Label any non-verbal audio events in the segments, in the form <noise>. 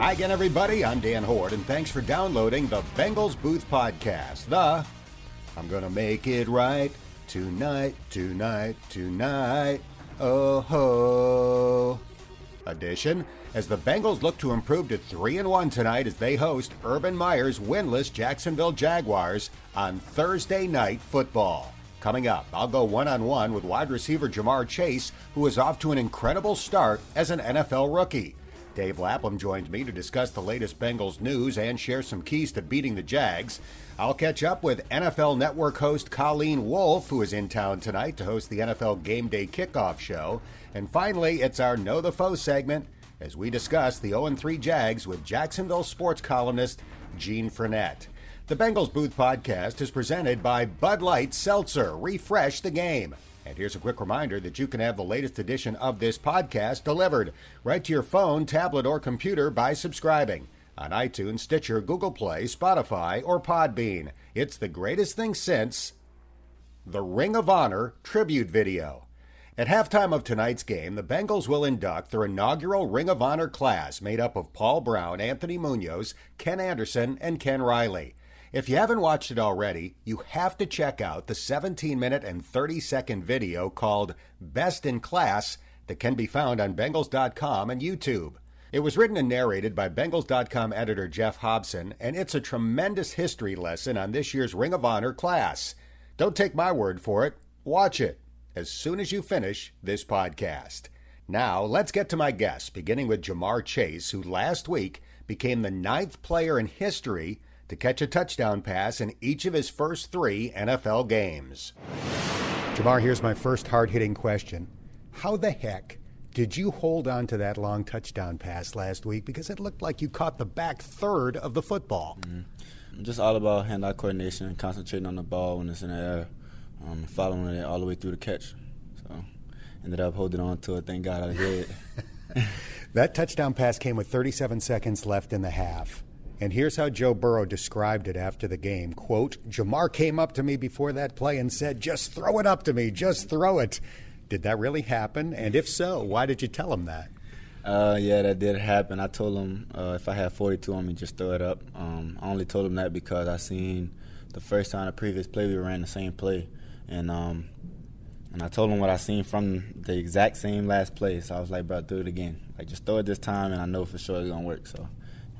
Hi again, everybody. I'm Dan Hoard, and thanks for downloading the Bengals Booth Podcast. The I'm gonna make it right tonight, tonight, tonight. Oh ho edition as the Bengals look to improve to 3 and 1 tonight as they host Urban Meyer's winless Jacksonville Jaguars on Thursday night football. Coming up, I'll go one on one with wide receiver Ja'Marr Chase, who is off to an incredible start as an NFL rookie. Dave Lapham joins me to discuss the latest Bengals news and share some keys to beating the Jags. I'll catch up with NFL Network host Colleen Wolfe, who is in town tonight to host the NFL Game Day Kickoff Show. And finally, it's our Know the Foe segment as we discuss the 0 3 Jags with Jacksonville sports columnist Gene Frenette. The Bengals Booth podcast is presented by Bud Light Seltzer. Refresh the game. And here's a quick reminder that you can have the latest edition of this podcast delivered right to your phone, tablet, or computer by subscribing on iTunes, Stitcher, Google Play, Spotify, or Podbean. It's the greatest thing since the Ring of Honor tribute video. At halftime of tonight's game, the Bengals will induct their inaugural Ring of Honor class made up of Paul Brown, Anthony Munoz, Ken Anderson, and Ken Riley. If you haven't watched it already, you have to check out the 17 minute and 30 second video called Best in Class that can be found on Bengals.com and YouTube. It was written and narrated by Bengals.com editor Jeff Hobson, and it's a tremendous history lesson on this year's Ring of Honor class. Don't take my word for it, watch it as soon as you finish this podcast. Now, let's get to my guests, beginning with Ja'Marr Chase, who last week became the ninth player in history to catch a touchdown pass in each of his first three NFL games. Ja'Marr, here's my first hard hitting question How the heck did you hold on to that long touchdown pass last week? Because it looked like you caught the back third of the football. Mm-hmm. Just all about hand eye coordination and concentrating on the ball when it's in the air, um, following it all the way through the catch. So ended up holding on to it. Thank God I did. <laughs> that touchdown pass came with 37 seconds left in the half. And here's how Joe Burrow described it after the game. Quote, Ja'Marr came up to me before that play and said, just throw it up to me, just throw it. Did that really happen? And if so, why did you tell him that? Uh, yeah, that did happen. I told him uh, if I had 42 on me, just throw it up. Um, I only told him that because I seen the first time the previous play we ran the same play, and um, and I told him what I seen from the exact same last play. So I was like, bro, do it again. Like just throw it this time, and I know for sure it's gonna work. So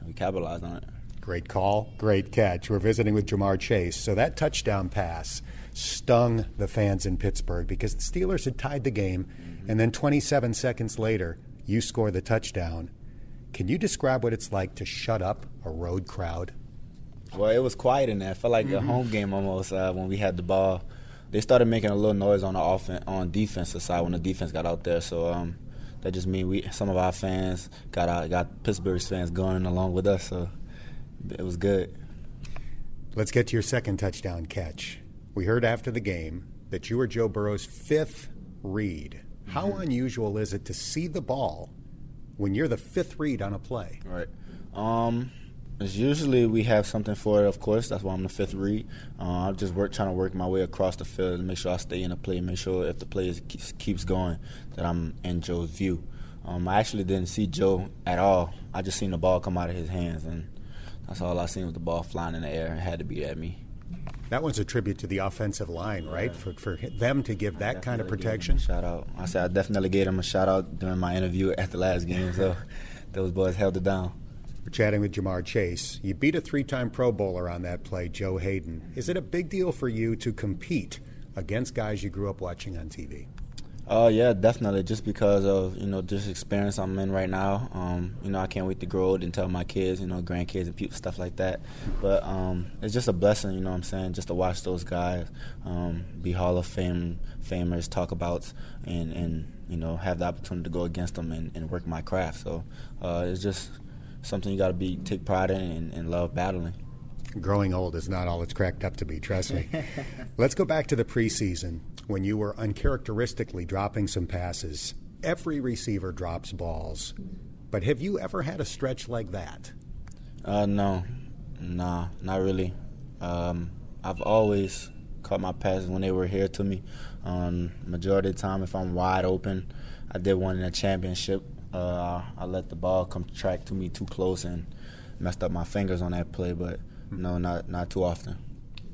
we capitalized on it. Great call, great catch. We're visiting with Ja'Marr Chase. So that touchdown pass stung the fans in Pittsburgh because the Steelers had tied the game, mm-hmm. and then 27 seconds later, you score the touchdown. Can you describe what it's like to shut up a road crowd? Well, it was quiet in there. I felt like mm-hmm. a home game almost uh, when we had the ball. They started making a little noise on the offense, on defensive side when the defense got out there. So um, that just means we some of our fans got our, got Pittsburgh's fans going along with us. So it was good. Let's get to your second touchdown catch. We heard after the game that you were Joe Burrow's fifth read. How mm-hmm. unusual is it to see the ball when you're the fifth read on a play? Right. Um, usually we have something for it, of course. That's why I'm the fifth read. Uh, I just work trying to work my way across the field and make sure I stay in the play, make sure if the play is, keeps going that I'm in Joe's view. Um, I actually didn't see Joe at all. I just seen the ball come out of his hands, and that's all I seen was the ball flying in the air. It had to be at me. That one's a tribute to the offensive line, right? For, for them to give that kind of protection. shout out. I said I definitely gave them a shout out during my interview <laughs> at the last game. So <laughs> those boys held it down. We're chatting with Ja'Marr Chase. You beat a three-time Pro Bowler on that play, Joe Haden. Is it a big deal for you to compete against guys you grew up watching on TV? Uh, yeah, definitely. Just because of you know this experience I'm in right now, um, you know I can't wait to grow old and tell my kids, you know, grandkids and people stuff like that. But um, it's just a blessing, you know what I'm saying, just to watch those guys um, be Hall of Fame famers, talk about, and and you know have the opportunity to go against them and, and work my craft. So uh, it's just something you got to be take pride in and, and love battling growing old is not all it's cracked up to be, trust me. <laughs> Let's go back to the preseason when you were uncharacteristically dropping some passes. Every receiver drops balls. But have you ever had a stretch like that? Uh, no. Nah, not really. Um, I've always caught my passes when they were here to me. Um, majority of the time, if I'm wide open, I did one in a championship Uh, I let the ball come track to me too close and messed up my fingers on that play, but no, not not too often.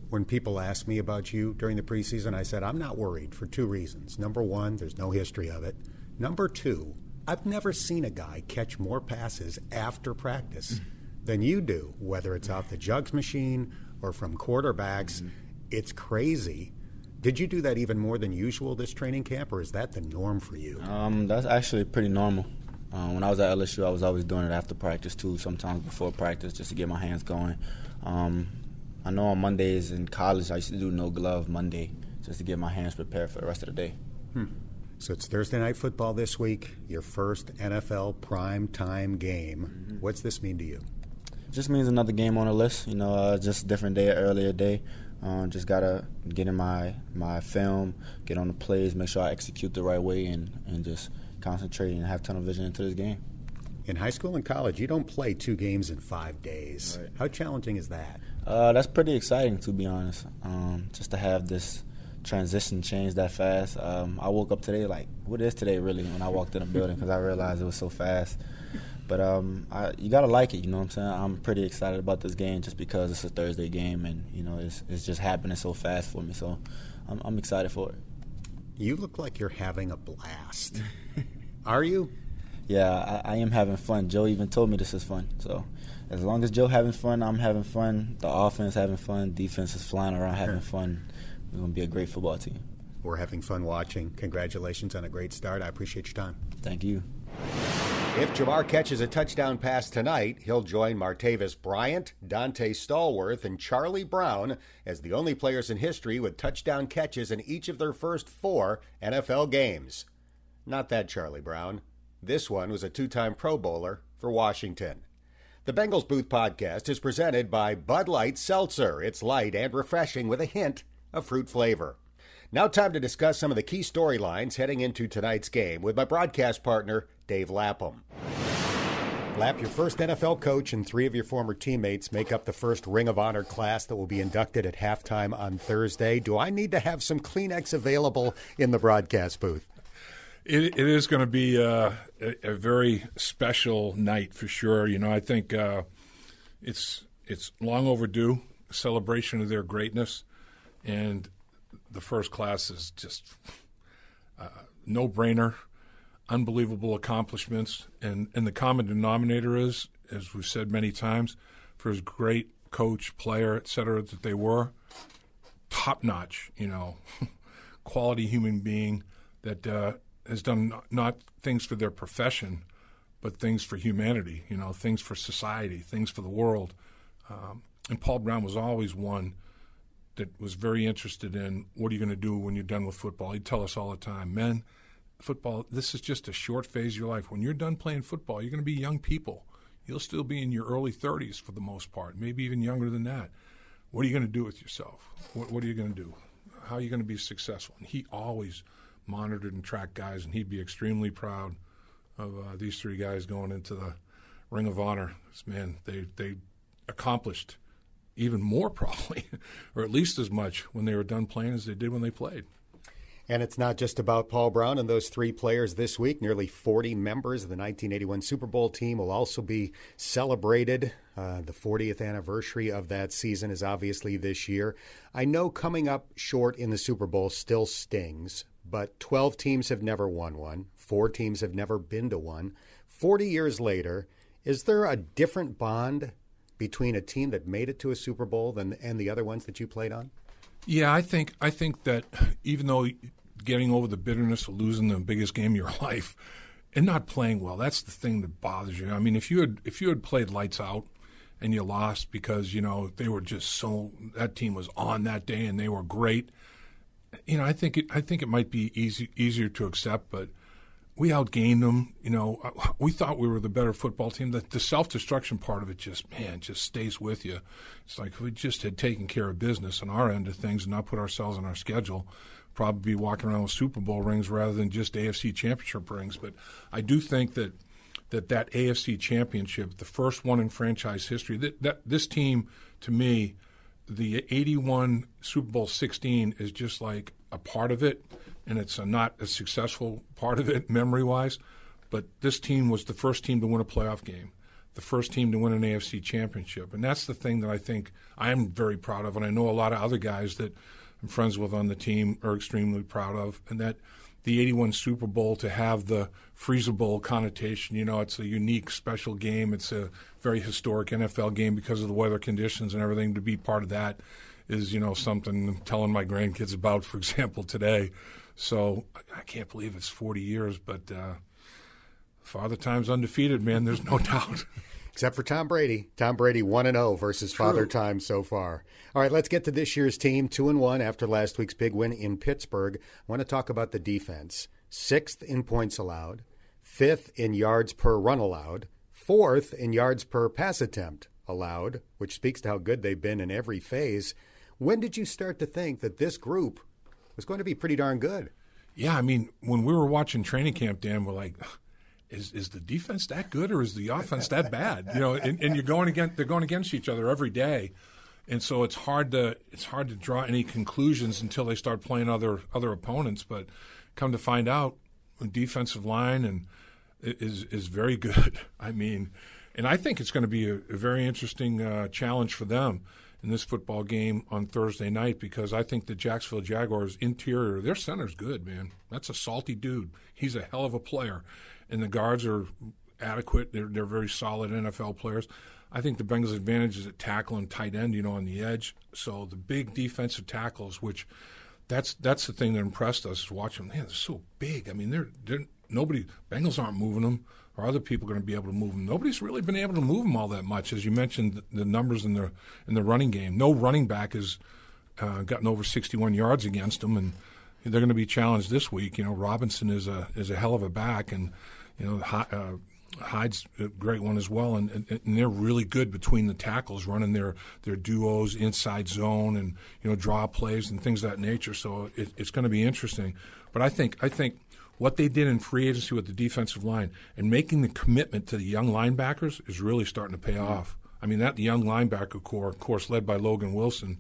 When people ask me about you during the preseason, I said I'm not worried for two reasons. Number one, there's no history of it. Number two, I've never seen a guy catch more passes after practice than you do, whether it's off the jugs machine or from quarterbacks. Mm-hmm. It's crazy. Did you do that even more than usual this training camp, or is that the norm for you? Um, that's actually pretty normal. Um, when I was at LSU, I was always doing it after practice too, sometimes before practice, just to get my hands going. Um, I know on Mondays in college, I used to do no glove Monday just to get my hands prepared for the rest of the day. Hmm. So it's Thursday night football this week, your first NFL prime time game. Mm-hmm. What's this mean to you? It just means another game on the list. You know, uh, just a different day, earlier day. Um, just gotta get in my my film, get on the plays, make sure I execute the right way, and and just concentrate and have tunnel vision into this game. In high school and college, you don't play two games in five days. Right. How challenging is that? Uh, that's pretty exciting, to be honest. Um, just to have this transition change that fast. Um, I woke up today like, what is today really? When I walked in the building, because I realized it was so fast. But um, I, you gotta like it, you know what I'm saying? I'm pretty excited about this game just because it's a Thursday game, and you know it's it's just happening so fast for me. So I'm, I'm excited for it. You look like you're having a blast. Are you? <laughs> Yeah, I, I am having fun. Joe even told me this is fun. So as long as Joe having fun, I'm having fun. The offense having fun. Defense is flying around having fun. We're going to be a great football team. We're having fun watching. Congratulations on a great start. I appreciate your time. Thank you. If Ja'Marr catches a touchdown pass tonight, he'll join Martavis Bryant, Dante Stallworth, and Charlie Brown as the only players in history with touchdown catches in each of their first four NFL games. Not that Charlie Brown. This one was a two time Pro Bowler for Washington. The Bengals Booth podcast is presented by Bud Light Seltzer. It's light and refreshing with a hint of fruit flavor. Now, time to discuss some of the key storylines heading into tonight's game with my broadcast partner, Dave Lapham. Lap, your first NFL coach and three of your former teammates make up the first Ring of Honor class that will be inducted at halftime on Thursday. Do I need to have some Kleenex available in the broadcast booth? It, it is going to be uh, a, a, very special night for sure. You know, I think uh, it's it's long overdue celebration of their greatness, and the first class is just uh, no brainer, unbelievable accomplishments, and and the common denominator is, as we've said many times, for as great coach, player, et cetera, that they were, top notch. You know, <laughs> quality human being that uh, has done not things for their profession, but things for humanity. You know, things for society, things for the world. Um, and Paul Brown was always one that was very interested in what are you going to do when you're done with football. He'd tell us all the time, men, football. This is just a short phase of your life. When you're done playing football, you're going to be young people. You'll still be in your early 30s for the most part, maybe even younger than that. What are you going to do with yourself? What, what are you going to do? How are you going to be successful? And he always monitored and tracked guys, and he'd be extremely proud of uh, these three guys going into the Ring of Honor. Man, they they accomplished even more <laughs> probably, or at least as much when they were done playing as they did when they played. And it's not just about Paul Brown and those three players this week. Nearly 40 members of the 1981 Super Bowl team will also be celebrated. Uh, the 40th anniversary of that season is obviously this year. I know coming up short in the Super Bowl still stings, but 12 teams have never won one, four teams have never been to one. 40 years later, is there a different bond between a team that made it to a Super Bowl than and the other ones that you played on? Yeah, I think I think that even though getting over the bitterness of losing the biggest game of your <laughs> life and not playing well, that's the thing that bothers you. I mean, if you had if you had played lights out and you lost because you know they were just so that team was on that day and they were great, you know, I think it I think it might be easy easier to accept, but we outgained them. You know, uh, we thought we were the better football team. The, the self destruction part of it just, man, just stays with you. It's like if we just had taken care of business on our end of things and not put ourselves on our schedule, probably be walking around with Super Bowl rings rather than just AFC championship rings. But I do think that that that AFC championship, the first one in franchise history, that, that this team, to me, the 81 Super Bowl 16 is just like a part of it and it's a not a successful part of it <laughs> memory wise. but this team was the first team to win a playoff game, the first team to win an AFC championship. And that's the thing that I think I am very proud of. And I know a lot of other guys that I'm friends with on the team are extremely proud of. And that the 81 Super Bowl to have the Freezer Bowl connotation, you know, it's a unique, special game. It's a very historic NFL game because of the weather conditions and everything. To be part of that is, you know, something I'm telling my grandkids about, for <laughs> example, today. So I can't believe it's 40 years, but uh, Father Time's undefeated, man. There's no <laughs> doubt. Except for Tom Brady. Tom Brady 1 and 0 versus True. Father Time so far. All right, let's get to this year's team 2 and 1 after last week's big win in Pittsburgh. I want to talk about the defense. 6th in points allowed, 5th in yards per run allowed, 4th in yards per pass attempt allowed, which speaks to how good they've been in every phase. When did you start to think that this group was going to be pretty darn good? Yeah, I mean, when we were watching training camp, Dan, we're like, is is the defense that good or is the offense that bad? You know, and, and you're going against they're going against each other every day, and so it's hard to it's hard to draw any conclusions until they start playing other other opponents. But come to find out, the defensive line and is is very good. <laughs> I mean, and I think it's going to be a, a very interesting uh, challenge for them in this football game on Thursday night because I think the Jacksonville Jaguars interior, their center's good, man. That's a salty dude. He's a hell of a player and the guards are adequate. They're they're very solid NFL players. I think the Bengals' advantage is at tackle and tight end, you know, on the edge. So the big defensive tackles, which that's that's the thing that impressed us is watching. Man, they're so big. I mean, they're, they're nobody Bengals aren't moving them, or other people are going to be able to move them. Nobody's really been able to move them all that much, as you mentioned the, the numbers in the in the running game. No running back has uh, gotten over 61 yards against them, and they're going to be challenged this week. You know, Robinson is a is a hell of a back, and you know, uh, Hyde's a great one as well, and, and, they're really good between the tackles, running their, their duos inside zone and you know draw plays and things of that nature. So it, it's going to be interesting. But I think I think what they did in free agency with the defensive line and making the commitment to the young linebackers is really starting to pay mm-hmm. off. I mean that young linebacker core, of course, led by Logan Wilson.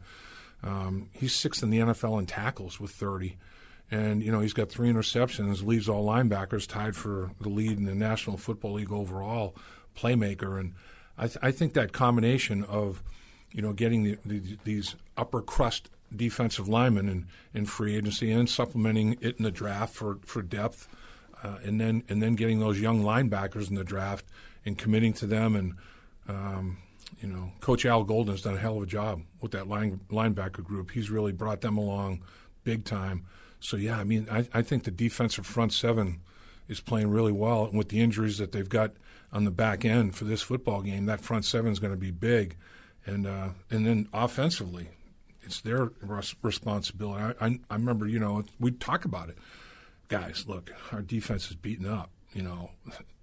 Um, he's sixth in the NFL in tackles with 30. And, you know, he's got three interceptions, leaves all linebackers tied for the lead in the National Football League overall playmaker. And I, th- I think that combination of, you know, getting the, the, these upper crust defensive linemen in, in free agency and supplementing it in the draft for, for depth, uh, and then and then getting those young linebackers in the draft and committing to them and um, you know, Coach Al Golden's done a hell of a job with that line, linebacker group. He's really brought them along big time. So yeah, I mean, I, I think the defensive front seven is playing really well, and with the injuries that they've got on the back end for this football game, that front seven is going to be big, and uh, and then offensively, it's their res- responsibility. I, I, I remember, you know, we talk about it, guys. Look, our defense is beaten up. You know,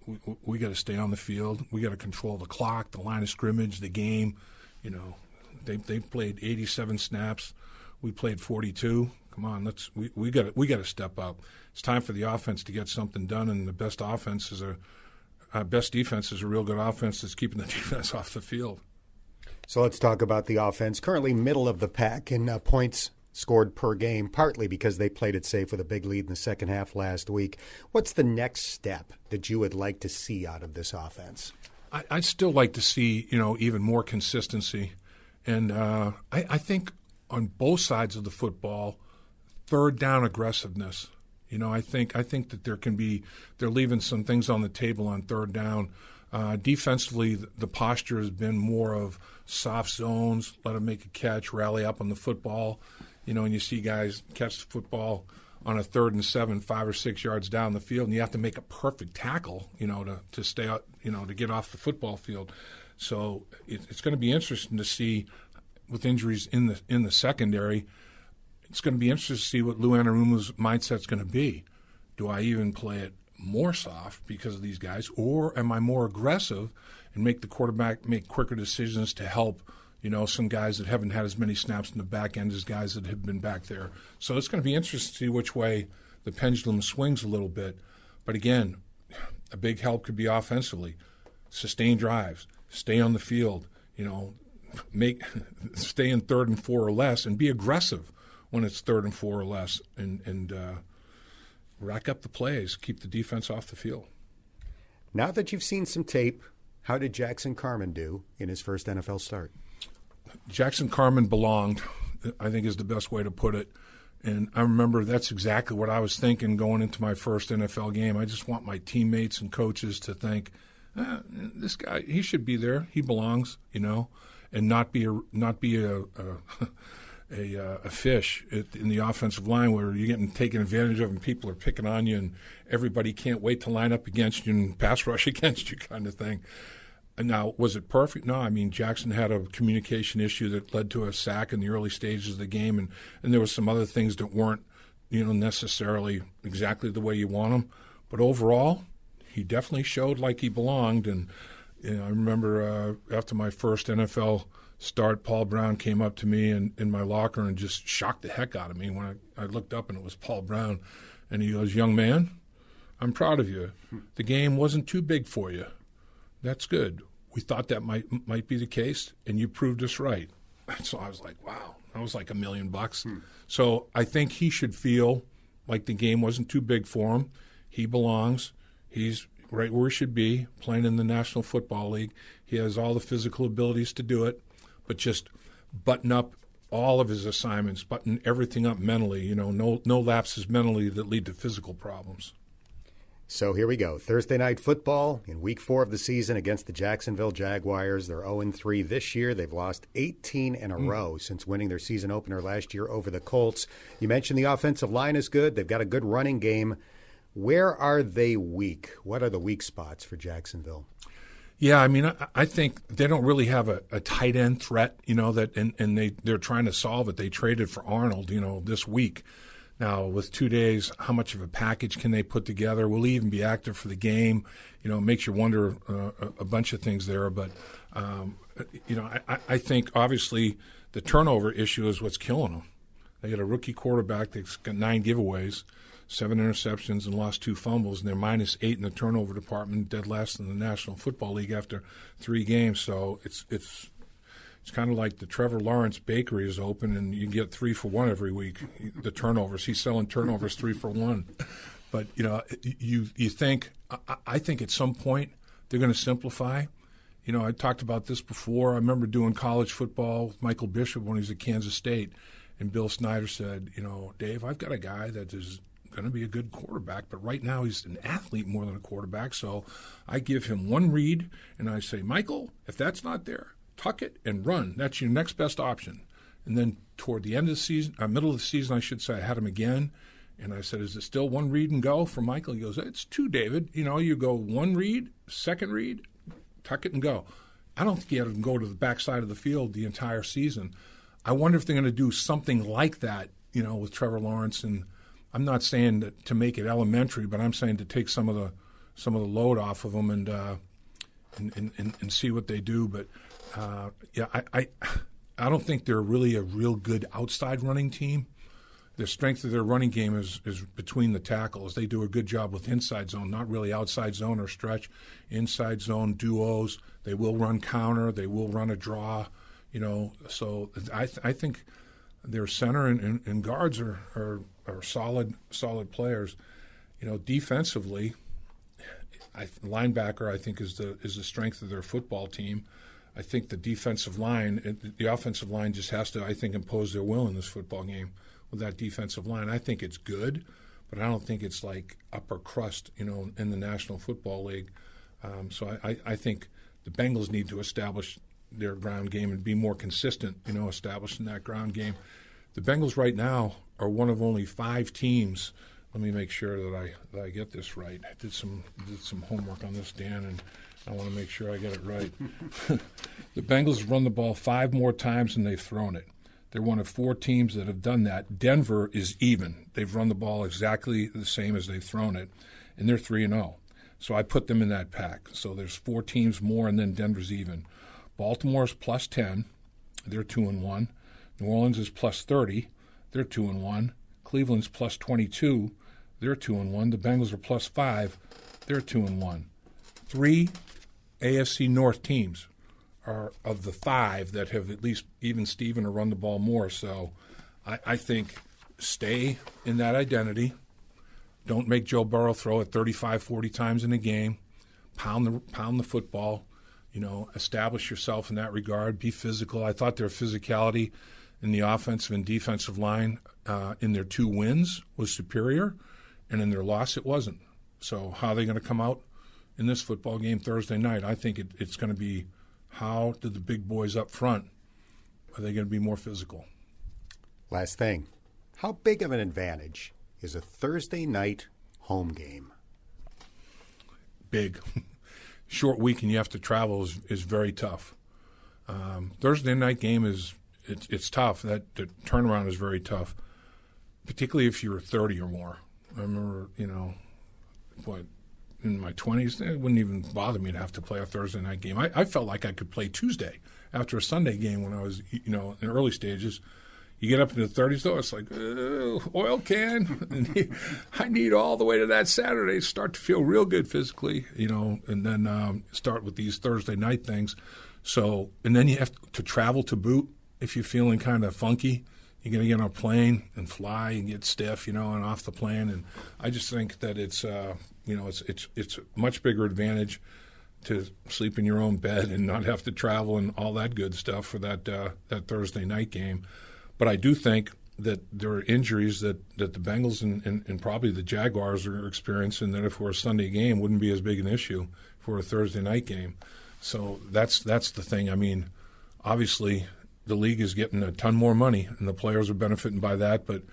we, we got to stay on the field. We got to control the clock, the line of scrimmage, the game. You know, they they played 87 snaps. We played 42 come on, let's we we got we got to step up. It's time for the offense to get something done, and the best offense is a uh, best defense is a real good offense that's keeping the <laughs> defense off the field. So let's talk about the offense. Currently, middle of the pack in uh, points scored per game, partly because they played it safe with a big lead in the second half last week. What's the next step that you would like to see out of this offense? I, would still like to see you know even more consistency, and uh, I, I think on both sides of the football third down aggressiveness. You know, I think I think that there can be they're leaving some things on the table on third down. Uh, defensively, the, posture has been more of soft zones, let them make a catch, rally up on the football. You know, and you see guys catch the football on a third and seven, five or six yards down the field, and you have to make a perfect tackle, you know, to, to stay out, you know, to get off the football field. So it, it's going to be interesting to see with injuries in the in the secondary it's going to be interesting to see what Lou Anarumo's mindset's going to be. Do I even play it more soft because of these guys, or am I more aggressive and make the quarterback make quicker decisions to help? You know, some guys that haven't had as many snaps in the back end as guys that have been back there. So it's going to be interesting to see which way the pendulum swings a little bit. But again, a big help could be offensively. Sustain drives, stay on the field, you know, make <laughs> stay in third and four or less and be aggressive when it's third and four or less, and and uh, rack up the plays, keep the defense off the field. Now that you've seen some tape, how did Jackson Carman do in his first NFL start? Jackson Carman belonged, I think is the best way to put it. And I remember that's exactly what I was thinking going into my first NFL game. I just want my teammates and coaches to think, eh, this guy, he should be there. He belongs, you know, and not be a not be a a, <laughs> a, uh, a fish in the offensive line where you're getting taken advantage of and people are picking on you and everybody can't wait to line up against you and <laughs> pass rush against you, kind of thing. Now, was it perfect? No. I mean, Jackson had a communication issue that led to a sack in the early stages of the game, and, and there were some other things that weren't, you know, necessarily exactly the way you want them. But overall, he definitely showed like he belonged. And you know, I remember uh, after my first NFL start, Paul Brown came up to me in, in my locker and just shocked the heck out of me when I, I looked up and it was Paul Brown. And he goes, Young man, I'm proud of you. The game wasn't too big for you that's good. We thought that might might be the case, and you proved us right. <laughs> So I was like, wow, that was like a million bucks. Hmm. So I think he should feel like the game wasn't too big for him. He belongs. He's right where he should be, playing in the National Football League. He has all the physical abilities to do it, but just button up all of his assignments, button everything up mentally. You know, no no lapses mentally that lead to physical problems. So here we go. Thursday night football in week four of the season against the Jacksonville Jaguars. They're 0 3 this year. They've lost 18 in a mm. row since winning their season opener last year over the Colts. You mentioned the offensive line is good. They've got a good running game. Where are they weak? What are the weak spots for Jacksonville? Yeah, I mean, I, I think they don't really have a, a, tight end threat, you know, that and, and they, they're trying to solve it. They traded for Arnold, you know, this week. Now, with two days, how much of a package can they put together? Will he even be active for the game? You know, it makes you wonder uh, a bunch of things there. But, um, you know, I, I, think obviously the turnover issue is what's killing them. They got a rookie quarterback that's got nine giveaways, seven interceptions, and lost two fumbles, and they're minus eight in the turnover department, dead last in the National Football League after three games. So it's it's it's kind of like the Trevor Lawrence Bakery is open, and you get three for one every week. The turnovers, he's selling turnovers three for one. But you know, you you think I, I think at some point they're going to simplify. You know, I talked about this before. I remember doing college football with Michael Bishop when he was at Kansas State, and Bill Snyder said, "You know, Dave, I've got a guy that is going to be a good quarterback, but right now he's an athlete more than a quarterback. So I give him one read, and I say, Michael, if that's not there, tuck it and run. That's your next best option. And then toward the end of the season, uh, middle of the season, I should say, I had him again. And I said, Is it still one read and go for Michael? He goes, It's two, David. You know, you go one read, second read, tuck it and go. I don't think he had him go to the backside of the field the entire season. I wonder if they're going to do something like that, you know, with Trevor Lawrence. And I'm not saying that to make it elementary, but I'm saying to take some of the some of the load off of them and uh, and, and, and see what they do. But uh, yeah, I, I, I don't think they're really a real good outside running team. The strength of their running game is, is between the tackles. They do a good job with inside zone, not really outside zone or stretch. Inside zone duos. They will run counter. They will run a draw. You know, so I, th- I think their center and, and, and guards are, are, are solid solid players. You know, defensively, I, linebacker I think is the is the strength of their football team. I think the defensive line, the offensive line just has to, I think, impose their will in this football game with that defensive line. I think it's good, but I don't think it's like upper crust, you know, in the National Football League. Um, so I, I think the Bengals need to establish their ground game and be more consistent, you know, establishing that ground game. The Bengals right now are one of only five teams. Let me make sure that I that I get this right. I did some did some homework on this, Dan, and I want to make sure I get it right. <laughs> the Bengals run the ball five more times than they've thrown it. They're one of four teams that have done that. Denver is even. They've run the ball exactly the same as they've thrown it, and they're 3 and 0. So I put them in that pack. So there's four teams more, and then Denver's even. Baltimore's plus 10. They're 2 and 1. New Orleans is plus 30. They're 2 and 1. Cleveland's plus 22. They're 2 and 1. The Bengals are plus 5. They're 2 and 1. Three AFC North teams are of the five that have at least even Steven or run the ball more. So I, I think stay in that identity. Don't make Joe Burrow throw it 35, 40 times in a game. pound the pound the football, you know, establish yourself in that regard, be physical. I thought their physicality in the offensive and defensive line uh, in their two wins was superior, and in their loss it wasn't. So how are they going to come out in this football game Thursday night? I think it, it's going to be how do the big boys up front are they going to be more physical? Last thing, how big of an advantage is a Thursday night home game? Big. <laughs> Short week and you have to travel is, is very tough. Um, Thursday night game is it's it's tough. That the turnaround is very tough, particularly if you're 30 or more. I remember, you know, what in my 20s, it wouldn't even bother me to have to play a Thursday night game. I, I felt like I could play Tuesday after a Sunday game when I was, you know, in early stages. You get up in the 30s, though, it's like, oil can. <laughs> I need all the way to that Saturday start to feel real good physically, you know, and then um, start with these Thursday night things. So, and then you have to travel to boot if you're feeling kind of funky. You're going to get on a plane and fly and get stiff, you know, and off the plane. And I just think that it's, uh, you know, it's it's it's a much bigger advantage to sleep in your own bed and not have to travel and all that good stuff for that uh, that Thursday night game. But I do think that there are injuries that, that the Bengals and, and, and probably the Jaguars are experiencing that if we're a Sunday game wouldn't be as big an issue for a Thursday night game. So that's that's the thing. I mean, obviously the league is getting a ton more money and the players are benefiting by that, but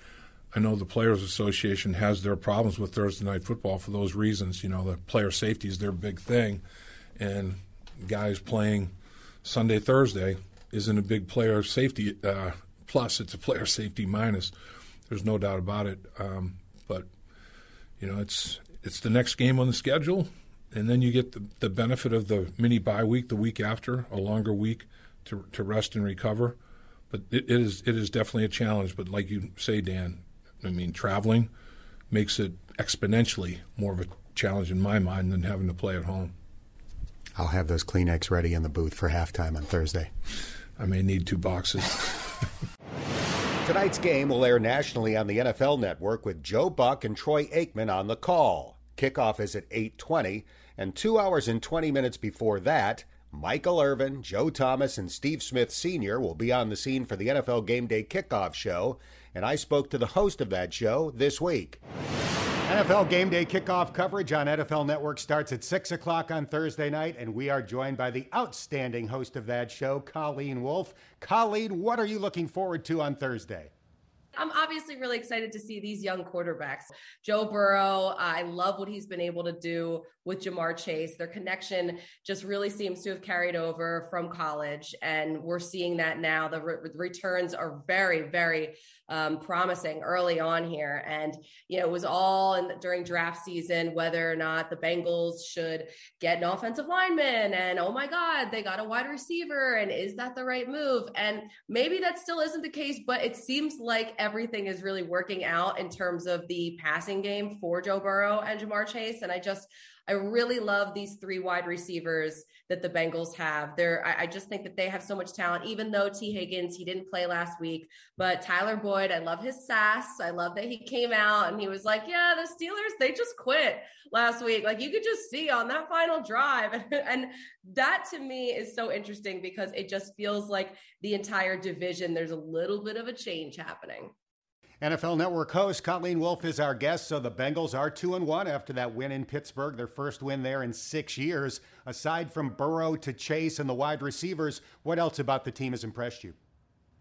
I know the Players Association has their problems with Thursday night football for those reasons. You know, the player safety is their big thing, and guys playing Sunday, Thursday isn't a big player safety uh, plus. It's a player safety minus. There's no doubt about it. Um, but you know, it's it's the next game on the schedule, and then you get the, the benefit of the mini bye week the week after, a longer week to to rest and recover. But it, it is it is definitely a challenge. But like you say, Dan, I mean, traveling makes it exponentially more of a challenge in my mind than having to play at home. I'll have those Kleenex ready in the booth for halftime on Thursday. I may need two boxes. <laughs> Tonight's game will air nationally on the NFL Network with Joe Buck and Troy Aikman on the call. Kickoff is at 8:20, and 2 hours and 20 minutes before that, Michael Irvin, Joe Thomas, and Steve Smith Sr. will be on the scene for the NFL Game Day kickoff show and I spoke to the host of that show this week. NFL Game Day kickoff coverage on NFL Network starts at 6 o'clock on Thursday night, and we are joined by the outstanding host of that show, Colleen Wolfe. Colleen, what are you looking forward to on Thursday? I'm obviously really excited to see these young quarterbacks. Joe Burrow, I love what he's been able to do with Ja'Marr Chase. Their connection just really seems to have carried over from college, and we're seeing that now. The re- returns are very, very um, promising early on here, and you know it was all in, during draft season whether or not the Bengals should get an offensive lineman, and oh my God, they got a wide receiver, and is that the right move? And maybe that still isn't the case, but it seems like everything is really working out in terms of the passing game for Joe Burrow and Ja'Marr Chase, and I just I really love these three wide receivers that the Bengals have. They're, I, I, just think that they have so much talent, even though Tee Higgins, he didn't play last week, but Tyler Boyd, I love his sass. I love that he came out and he was like, yeah, the Steelers, they just quit last week. Like you could just see on that final drive. <laughs> and that to me is so interesting because it just feels like the entire division, there's a little bit of a change happening. NFL Network host Colleen Wolfe is our guest. So the Bengals are 2 and 1 after that win in Pittsburgh, their first win there in 6 years. Aside from Burrow to Chase and the wide receivers, what else about the team has impressed you?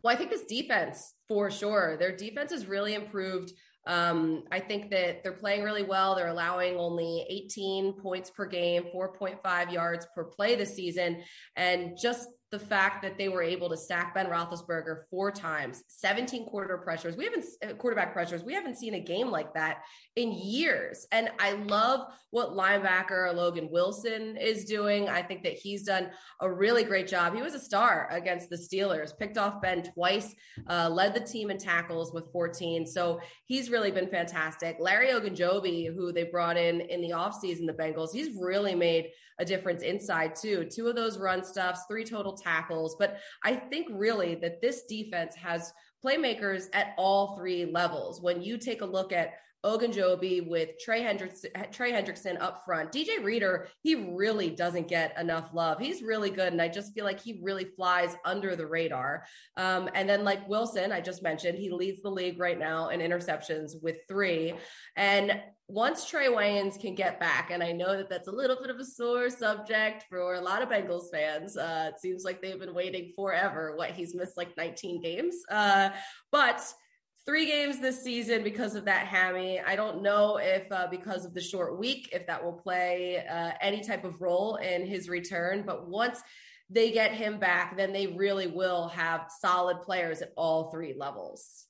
Well, I think this defense for sure. Their defense has really improved. Um, I think that they're playing really well. They're allowing only 18 points per game, 4.5 yards per play this season. And just the fact that they were able to sack Ben Roethlisberger four times, 17 quarter pressures. We haven't uh, quarterback pressures. We haven't seen a game like that in years. And I love what linebacker Logan Wilson is doing. I think that he's done a really great job. He was a star against the Steelers, picked off Ben twice, uh, led the team in tackles with 14. So he's really been fantastic. Larry Ogunjobi, who they brought in in the offseason, the Bengals, he's really made a difference inside too. Two of those run stuffs, three total tackles. But I think really that this defense has playmakers at all three levels. When you take a look at Ogunjobi with Trey Hendrickson, Trey Hendrickson up front. DJ Reader, he really doesn't get enough love. He's really good, and I just feel like he really flies under the radar. Um, and then, like Wilson, I just mentioned, he leads the league right now in interceptions with three. And once Trae Waynes can get back, and I know that that's a little bit of a sore subject for a lot of Bengals fans. Uh, it seems like they've been waiting forever. What he's missed like 19 games, uh, but three games this season because of that hammy. I don't know if uh, because of the short week, if that will play uh, any type of role in his return. But once they get him back, then they really will have solid players at all three levels.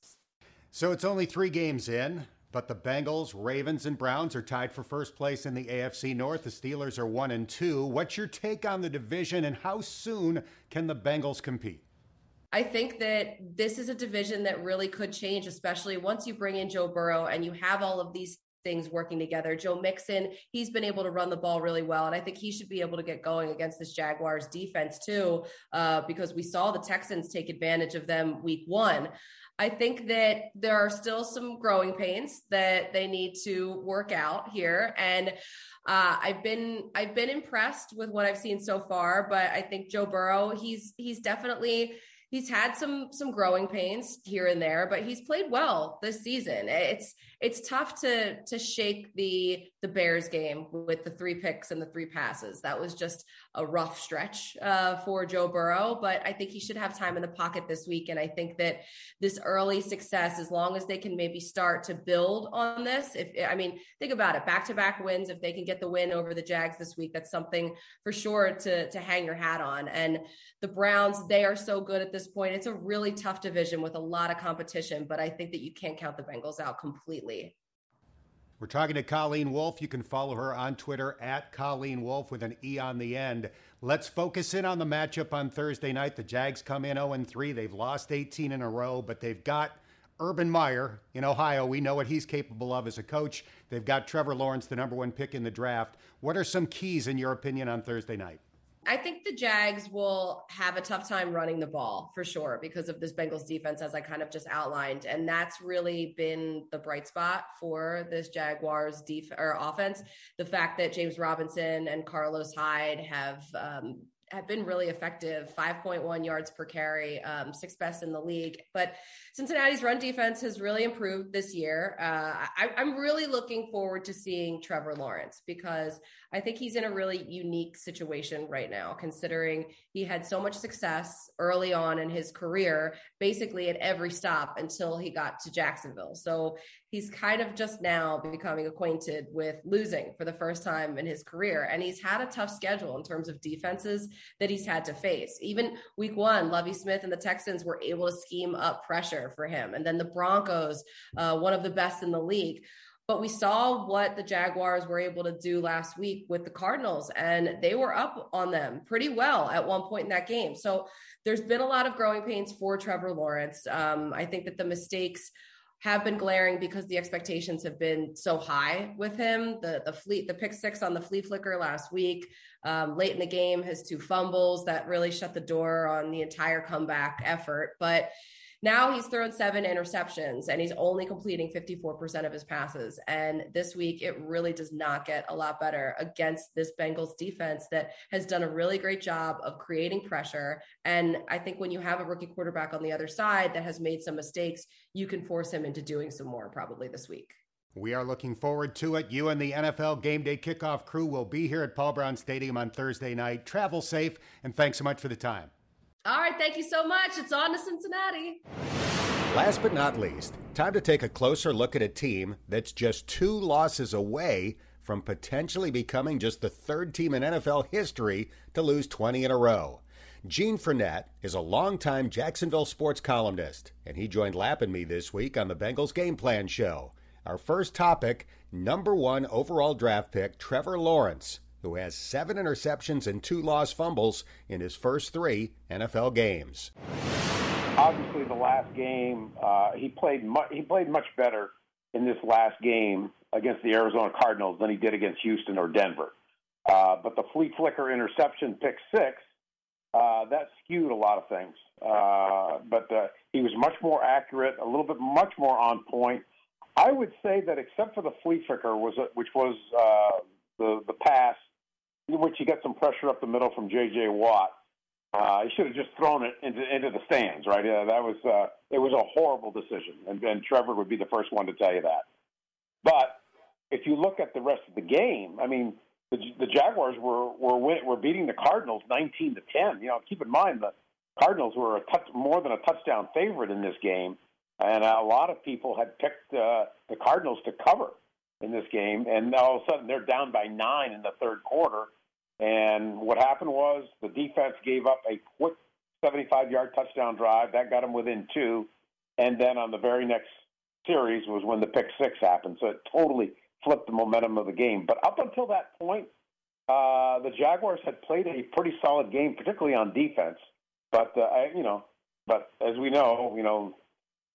So it's only three games in. But the Bengals, Ravens, and Browns are tied for first place in the AFC North. The Steelers are one and two. What's your take on the division, and how soon can the Bengals compete? I think that this is a division that really could change, especially once you bring in Joe Burrow and you have all of these things working together. Joe Mixon, he's been able to run the ball really well. And I think he should be able to get going against this Jaguars defense too, uh, because we saw the Texans take advantage of them week one. I think that there are still some growing pains that they need to work out here. And uh, I've been I've been impressed with what I've seen so far, but I think Joe Burrow he's he's definitely he's had some some growing pains here and there, but he's played well this season. It's it's tough to to shake the the Bears game with the three picks and the three passes. That was just a rough stretch uh, for Joe Burrow, but I think he should have time in the pocket this week. And I think that this early success, as long as they can maybe start to build on this, if I mean, think about it, back to back wins. If they can get the win over the Jags this week, that's something for sure to to hang your hat on. And the Browns, they are so good at this point. It's a really tough division with a lot of competition, but I think that you can't count the Bengals out completely. We're talking to Colleen Wolfe. You can follow her on Twitter at Colleen Wolfe with an E on the end. Let's focus in on the matchup on Thursday night. The Jags come in 0 3. They've lost 18 in a row, but they've got Urban Meyer in Ohio. We know what he's capable of as a coach. They've got Trevor Lawrence, the number one pick in the draft. What are some keys, in your opinion, on Thursday night? I think the Jags will have a tough time running the ball for sure because of this Bengals defense, as I kind of just outlined. And that's really been the bright spot for this Jaguars def- or offense. The fact that James Robinson and Carlos Hyde have um, have been really effective 5.1 yards per carry um, sixth best in the league but cincinnati's run defense has really improved this year uh, I, i'm really looking forward to seeing trevor lawrence because I think he's in a really unique situation right now, considering he had so much success early on in his career, basically at every stop until he got to Jacksonville. So he's kind of just now becoming acquainted with losing for the first time in his career. And he's had a tough schedule in terms of defenses that he's had to face. Even week one, Lovie Smith and the Texans were able to scheme up pressure for him. And then the Broncos, uh, one of the best in the league. But we saw what the Jaguars were able to do last week with the Cardinals, and they were up on them pretty well at one point in that game. So there's been a lot of growing pains for Trevor Lawrence. Um, I think that the mistakes have been glaring because the expectations have been so high with him. The the fleet, the pick six on the flea flicker last week, um, late in the game, his two fumbles that really shut the door on the entire comeback effort. But now he's thrown seven interceptions and he's only completing 54% of his passes. And this week, it really does not get a lot better against this Bengals defense that has done a really great job of creating pressure. And I think when you have a rookie quarterback on the other side that has made some mistakes, you can force him into doing some more probably this week. We are looking forward to it. You and the NFL Game Day Kickoff crew will be here at Paul Brown Stadium on Thursday night. Travel safe, and thanks so much for the time. All right, thank you so much. It's on to Cincinnati. Last but not least, time to take a closer look at a team that's just two losses away from potentially becoming just the third team in NFL history to lose 20 in a row. Gene Frenette is a longtime Jacksonville sports columnist, and he joined Lap and me this week on the Bengals Game Plan Show. Our first topic number one overall draft pick, Trevor Lawrence who has seven interceptions and two lost fumbles in his first three NFL games. Obviously, the last game uh, he played mu- he played much better in this last game against the Arizona Cardinals than he did against Houston or Denver. Uh, but the flea flicker interception pick six uh, that skewed a lot of things. Uh, but uh, he was much more accurate, a little bit much more on point. I would say that except for the flea flicker, was which was uh, the the pass, which he got some pressure up the middle from J.J. Watt. Uh, he should have just thrown it into into the stands, right? Uh, that was uh, it was a horrible decision, and, and Trevor would be the first one to tell you that. But if you look at the rest of the game, I mean, the, the Jaguars were were win, were beating the Cardinals nineteen to ten. You know, keep in mind the Cardinals were a touch more than a touchdown favorite in this game, and a lot of people had picked uh, the Cardinals to cover in this game, and all of a sudden they're down by nine in the third quarter and what happened was the defense gave up a quick 75 yard touchdown drive. That got them within two. And then on the very next series was when the pick six happened. So it totally flipped the momentum of the game. But up until that point, uh, the Jaguars had played a pretty solid game, particularly on defense. But, uh, you know, but as we know, you know,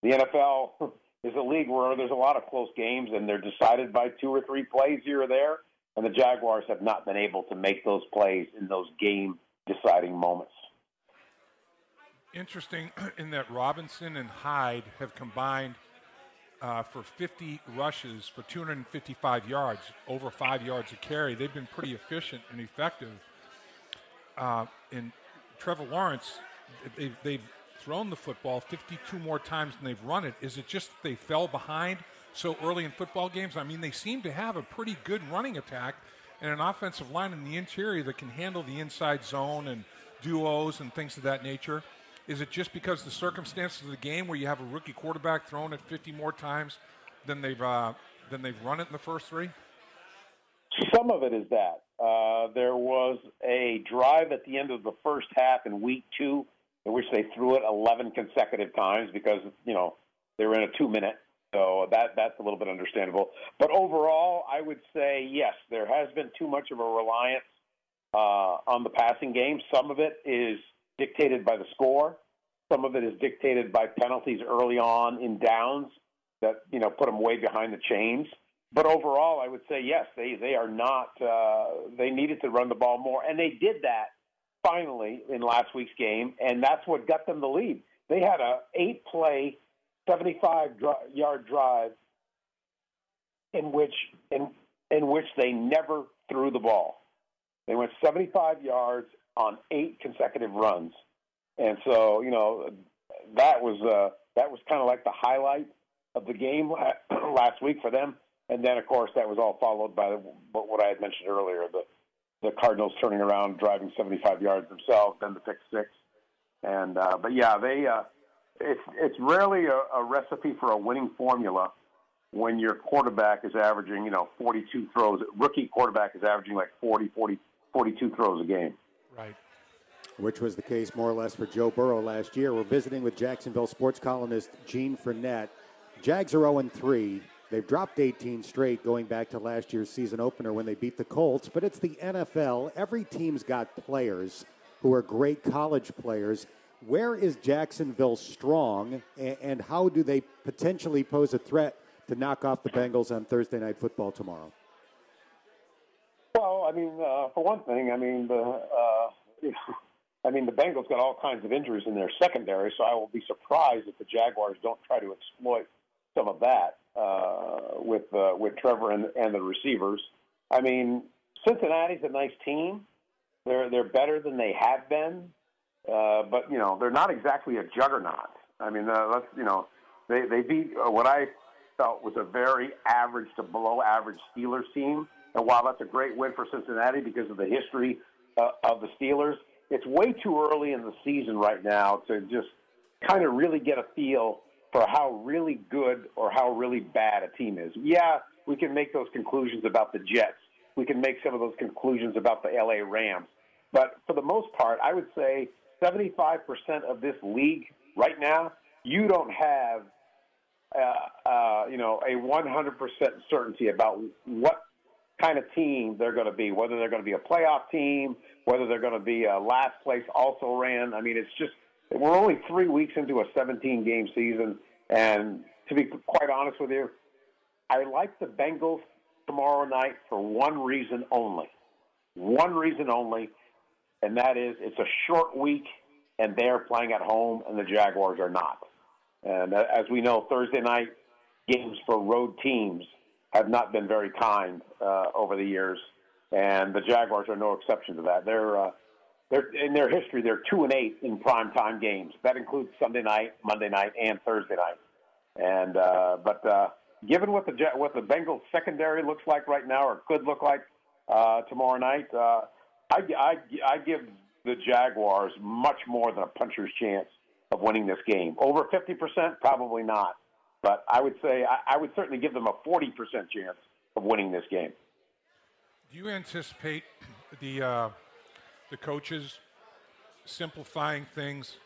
the NFL <laughs> is a league where there's a lot of close games and they're decided by two or three plays here or there and the Jaguars have not been able to make those plays in those game deciding moments. Interesting <clears throat> in that Robinson and Hyde have combined uh, for 50 rushes for 255 yards, over five yards a carry. They've been pretty efficient and effective. Uh, and Trevor Lawrence, they've, they've thrown the football 52 more times than they've run it. Is it just that they fell behind so early in football games. I mean, they seem to have a pretty good running attack and an offensive line in the interior that can handle the inside zone and duos and things of that nature. Is it just because the circumstances of the game where you have a rookie quarterback throwing it 50 more times than they've uh, than they've run it in the first three? Some of it is that uh, there was a drive at the end of the first half in week two in which they threw it 11 consecutive times because you know they were in a two minute so that that's a little bit understandable. But overall, I would say yes, there has been too much of a reliance uh, on the passing game. Some of it is dictated by the score. Some of it is dictated by penalties early on in downs that you know put them way behind the chains. But overall, I would say yes, they they are not. Uh, they needed to run the ball more, and they did that finally in last week's game, and that's what got them the lead. They had a eight play 75 yard drive in which in in which they never threw the ball. They went 75 yards on eight consecutive runs, and so you know that was uh, that was kind of like the highlight of the game <clears throat> last week for them. And then, of course, that was all followed by what I had mentioned earlier: the the Cardinals turning around, driving 75 yards themselves, then the pick six. And uh, but yeah, they uh, it's it's rarely a, a recipe for a winning formula when your quarterback is averaging, you know, 42 throws. Rookie quarterback is averaging like 40, 40, 42 throws a game. Right. Which was the case more or less for Joe Burrow last year. We're visiting with Jacksonville sports columnist Gene Frenette. Jags are 0 3. They've dropped 18 straight going back to last year's season opener when they beat the Colts, but it's the NFL. Every team's got players who are great college players where is Jacksonville strong, and how do they potentially pose a threat to knock off the Bengals on Thursday Night Football tomorrow? Well, I mean, uh, for one thing, I mean the. Uh, <laughs> I mean, the Bengals got all kinds of injuries in their secondary, so I will be surprised if the Jaguars don't try to exploit some of that uh, with uh, with Trevor and, and the receivers. I mean, Cincinnati's a nice team. They're they're better than they have been. Uh, but you know, they're not exactly a juggernaut. I mean, uh, let's you know, they they beat uh, what I felt was a very average to below average Steelers team. And while that's a great win for Cincinnati because of the history uh, of the Steelers, it's way too early in the season right now to just kind of really get a feel for how really good or how really bad a team is. Yeah, we can make those conclusions about the Jets. We can make some of those conclusions about the LA Rams. But for the most part, I would say 75% of this league right now, you don't have, uh, uh, you know, a 100% certainty about what kind of team they're going to be, whether they're going to be a playoff team, whether they're going to be a last place also ran. I mean, it's just, we're only three weeks into a 17 game season. And to be quite honest with you, I like the Bengals tomorrow night for one reason only. One reason only and that is it's a short week, and they're playing at home, and the Jaguars are not. And uh, as we know, Thursday night games for road teams have not been very kind uh, over the years, and the Jaguars are no exception to that. They're uh, they're in their history. They're two and eight in prime time games. That includes Sunday night, Monday night, and Thursday night. And uh, but uh, given what the what the Bengals secondary looks like right now, or could look like uh, tomorrow night, uh, I, I I give the Jaguars much more than a puncher's chance of winning this game. Over 50%, probably not. But I would say I, I would certainly give them a 40% chance of winning this game. Do you anticipate the uh, the coaches simplifying things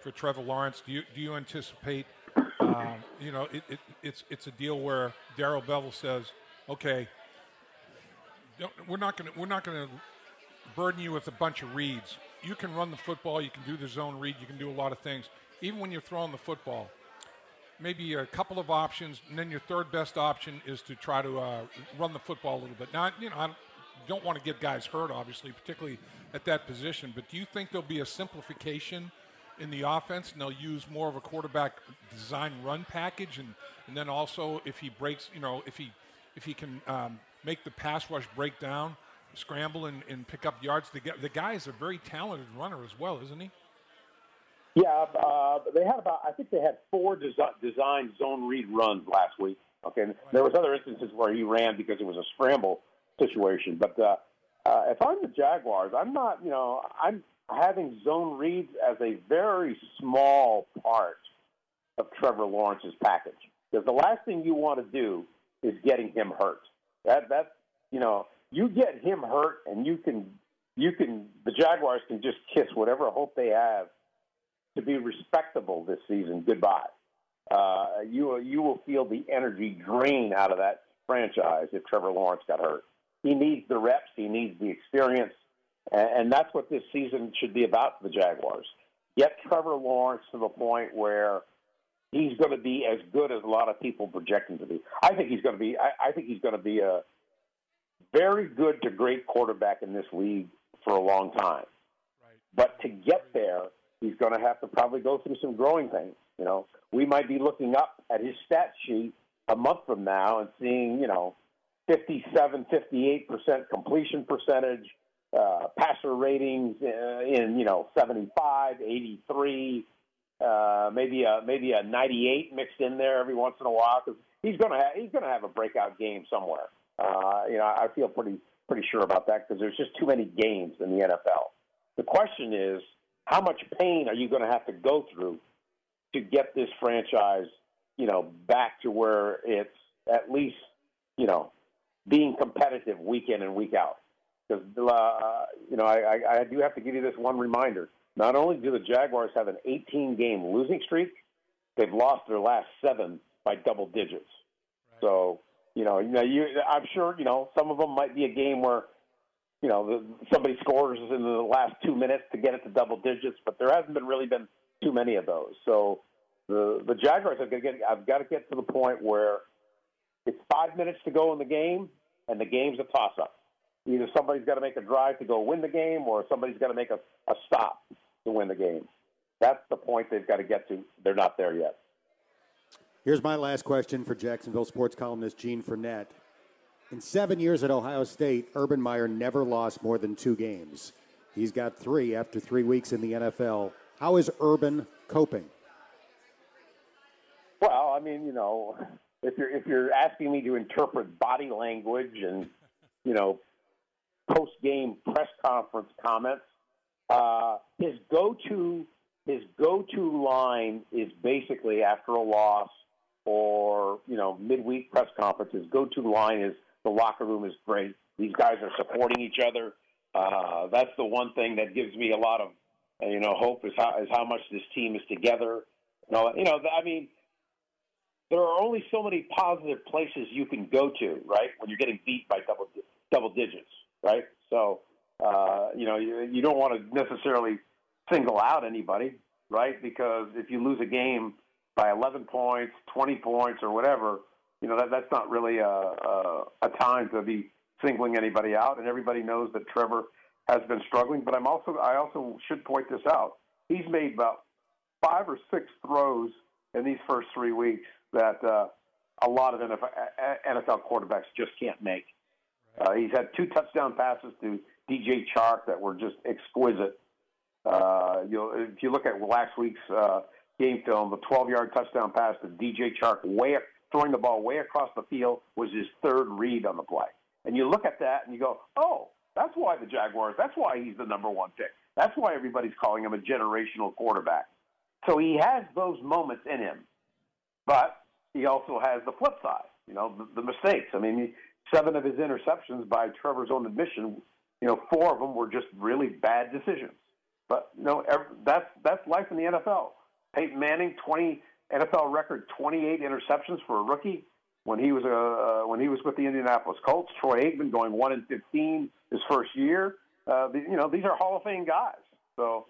for Trevor Lawrence? Do you do you anticipate? Um, you know, it, it, it's it's a deal where Darrell Bevell says, "Okay, we're not going to we're not going to burden you with a bunch of reads. You can run the football, you can do the zone read, you can do a lot of things. Even when you're throwing the football, maybe a couple of options, and then your third best option is to try to uh, run the football a little bit. Now, you know, I don't want to get guys hurt, obviously, particularly at that position. But do you think there'll be a simplification in the offense, and they'll use more of a quarterback design run package, and and then also if he breaks, you know, if he if he can um, make the pass rush break down, scramble and, and pick up yards. The, the guy is a very talented runner as well, isn't he? Yeah, uh, they had about I think they had four desi- designed zone read runs last week. Okay, right. there was other instances where he ran because it was a scramble situation. But uh, uh, if I'm the Jaguars, I'm not. You know, I'm having zone reads as a very small part of Trevor Lawrence's package because the last thing you want to do is getting him hurt. That that you know you get him hurt and you can you can the Jaguars can just kiss whatever hope they have to be respectable this season goodbye. Uh, you you will feel the energy drain out of that franchise if Trevor Lawrence got hurt. He needs the reps, he needs the experience, and, and that's what this season should be about for the Jaguars. Get Trevor Lawrence to the point where he's going to be as good as a lot of people project him to be. I think he's going to be. I, I think he's going to be a very good to great quarterback in this league for a long time. Right. But to get there, he's going to have to probably go through some growing pains. You know, we might be looking up at his stat sheet a month from now and seeing, you know, 57, 58% completion percentage, uh, passer ratings uh, in, you know, 75, 83, uh, maybe a, maybe a 98 mixed in there every once in a while because he's going to have, he's going to have a breakout game somewhere. Uh, you know, I feel pretty pretty sure about that because there's just too many games in the NFL. The question is, how much pain are you going to have to go through to get this franchise, you know, back to where it's at least, you know, being competitive week in and week out? Because uh, you know, I, I, I do have to give you this one reminder. Not only do the Jaguars have an 18 game losing streak, they've lost their last seven by double digits. Right. So you know, you know, you, I'm sure, you know, some of them might be a game where, you know, somebody scores in the last two minutes to get it to double digits, but there hasn't been really been too many of those. So the the Jaguars have got to get. I've got to get to the point where it's five minutes to go in the game, and the game's a toss up. Either somebody's got to make a drive to go win the game, or somebody's got to make a, a stop to win the game. That's the point they've got to get to. They're not there yet. Here's my last question for Jacksonville sports columnist Gene Frenette. In seven years at Ohio State, Urban Meyer never lost more than two games. He's got three after three weeks in the NFL. How is Urban coping? Well, I mean, you know, if you're if you're asking me to interpret body language and you know post game press conference comments, uh, his go to his go to line is basically after a loss or you know midweek press conferences, go-to line is the locker room is great. These guys are supporting each other. Uh, that's the one thing that gives me a lot of you know hope is how is how much this team is together. You know, you know, I mean, there are only so many positive places you can go to, right? When you're getting beat by double double digits, right? So, uh, you know, you, you don't want to necessarily single out anybody, right? Because if you lose a game by 11 points, 20 points, or whatever, you know that that's not really a, a, a time to be singling anybody out. And everybody knows that Trevor has been struggling. But I'm also I also should point this out. He's made about five or six throws in these first three weeks that uh, a lot of NFL, NFL quarterbacks just can't make. Uh, he's had two touchdown passes to DJ Chark that were just exquisite. Uh, you know, if you look at last week's uh, game film, the 12-yard touchdown pass to DJ Chark, way throwing the ball way across the field, was his third read on the play. And you look at that and you go, oh, that's why the Jaguars. That's why he's the number one pick. That's why everybody's calling him a generational quarterback. So he has those moments in him, but he also has the flip side. You know, the, the mistakes. I mean, seven of his interceptions, by Trevor's own admission, you know, four of them were just really bad decisions. But know, every, that's that's life in the NFL. Peyton Manning, twenty NFL record, twenty-eight interceptions for a rookie when he was uh, uh, when he was with the Indianapolis Colts. Troy Aikman going one in fifteen his first year. Uh, you know, these are Hall of Fame guys. So,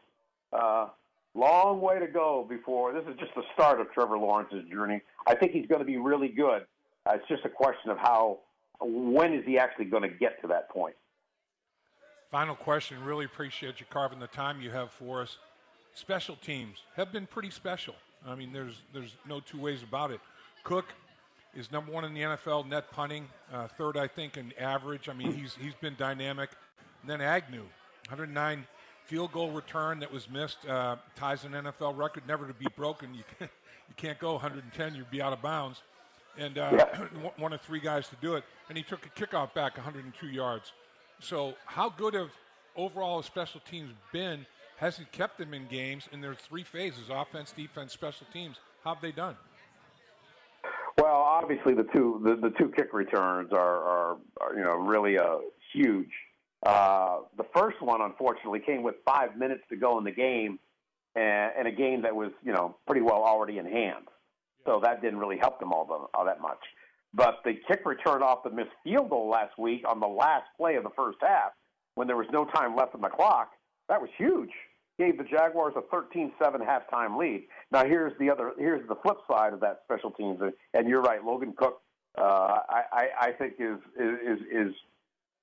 uh, long way to go before this is just the start of Trevor Lawrence's journey. I think he's going to be really good. Uh, it's just a question of how when is he actually going to get to that point. Final question. Really appreciate you carving the time you have for us. Special teams have been pretty special. I mean, there's there's no two ways about it. Cooke is number one in the NFL net punting, uh, third I think in average. I mean, he's he's been dynamic. And then Agnew, 109 field goal return that was missed, uh, ties an NFL record never to be broken. You can't, <laughs> you can't go 110, you'd be out of bounds. And uh, yeah. <clears throat> one of three guys to do it. And he took a kickoff back 102 yards. So, how good have overall special teams been? Has it kept them in games? in their three phases offense, defense, special teams. How have they done? Well, obviously the two the, the two kick returns are, are, are you know really uh, huge. Uh, the first one, unfortunately, came with five minutes to go in the game, and, and a game that was you know pretty well already in hand. So that didn't really help them all, the, all that much. But the kick return off the missed field goal last week on the last play of the first half, when there was no time left on the clock, that was huge gave the Jaguars a 13-7 halftime lead. Now here's the other here's the flip side of that special teams, and you're right, Logan Cooke. Uh, I, I think is is is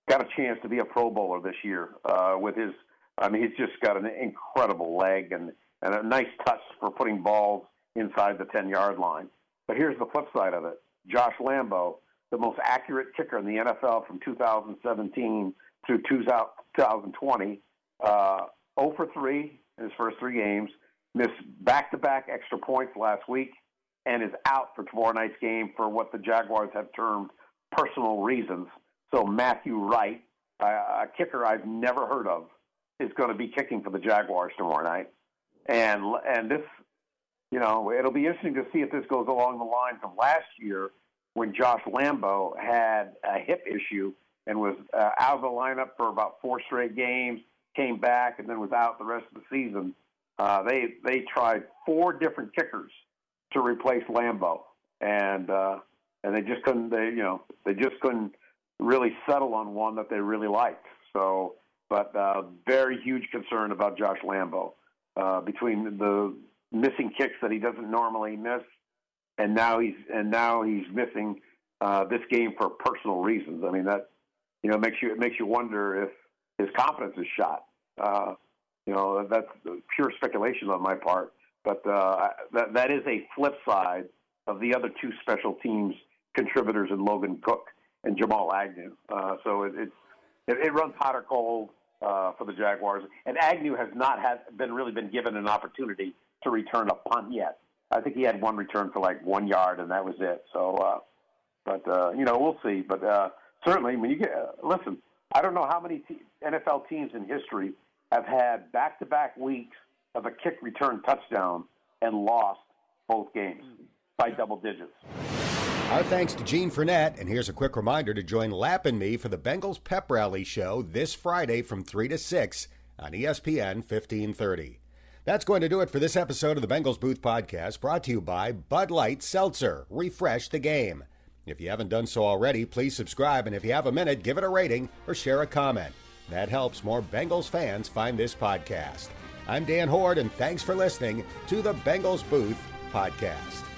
got a chance to be a Pro Bowler this year uh, with his. I mean, he's just got an incredible leg and and a nice touch for putting balls inside the 10 yard line. But here's the flip side of it: Josh Lambo, the most accurate kicker in the NFL from 2017 through 2020. Uh, 0 for 3 in his first three games, missed back to back extra points last week, and is out for tomorrow night's game for what the Jaguars have termed personal reasons. So Matthew Wright, a kicker I've never heard of, is going to be kicking for the Jaguars tomorrow night. And and this, you know, it'll be interesting to see if this goes along the lines of last year when Josh Lambo had a hip issue and was uh, out of the lineup for about four straight games came back and then was out the rest of the season. Uh, they they tried four different kickers to replace Lambo, and uh, and they just couldn't. They you know they just couldn't really settle on one that they really liked. So, but uh, very huge concern about Josh Lambo uh, between the missing kicks that he doesn't normally miss, and now he's and now he's missing uh, this game for personal reasons. I mean that you know makes you it makes you wonder if his confidence is shot. Uh, you know, that's pure speculation on my part. But uh, that, that is a flip side of the other two special teams contributors in Logan Cooke and Jamal Agnew. Uh, so it, it, it runs hot or cold uh, for the Jaguars. And Agnew has not had been really been given an opportunity to return a punt yet. I think he had one return for like one yard, and that was it. So, uh, but uh, you know, we'll see. But uh, certainly, when you get uh, listen, I don't know how many te- NFL teams in history have had back-to-back weeks of a kick return touchdown and lost both games by double digits. Our thanks to Gene Frenette, and here's a quick reminder to join Lap and me for the Bengals Pep Rally Show this Friday from 3 to 6 on ESPN 1530. That's going to do it for this episode of the Bengals Booth Podcast, brought to you by Bud Light Seltzer. Refresh the game. If you haven't done so already, please subscribe, and if you have a minute, give it a rating or share a comment. That helps more Bengals fans find this podcast. I'm Dan Hoard, and thanks for listening to the Bengals Booth Podcast.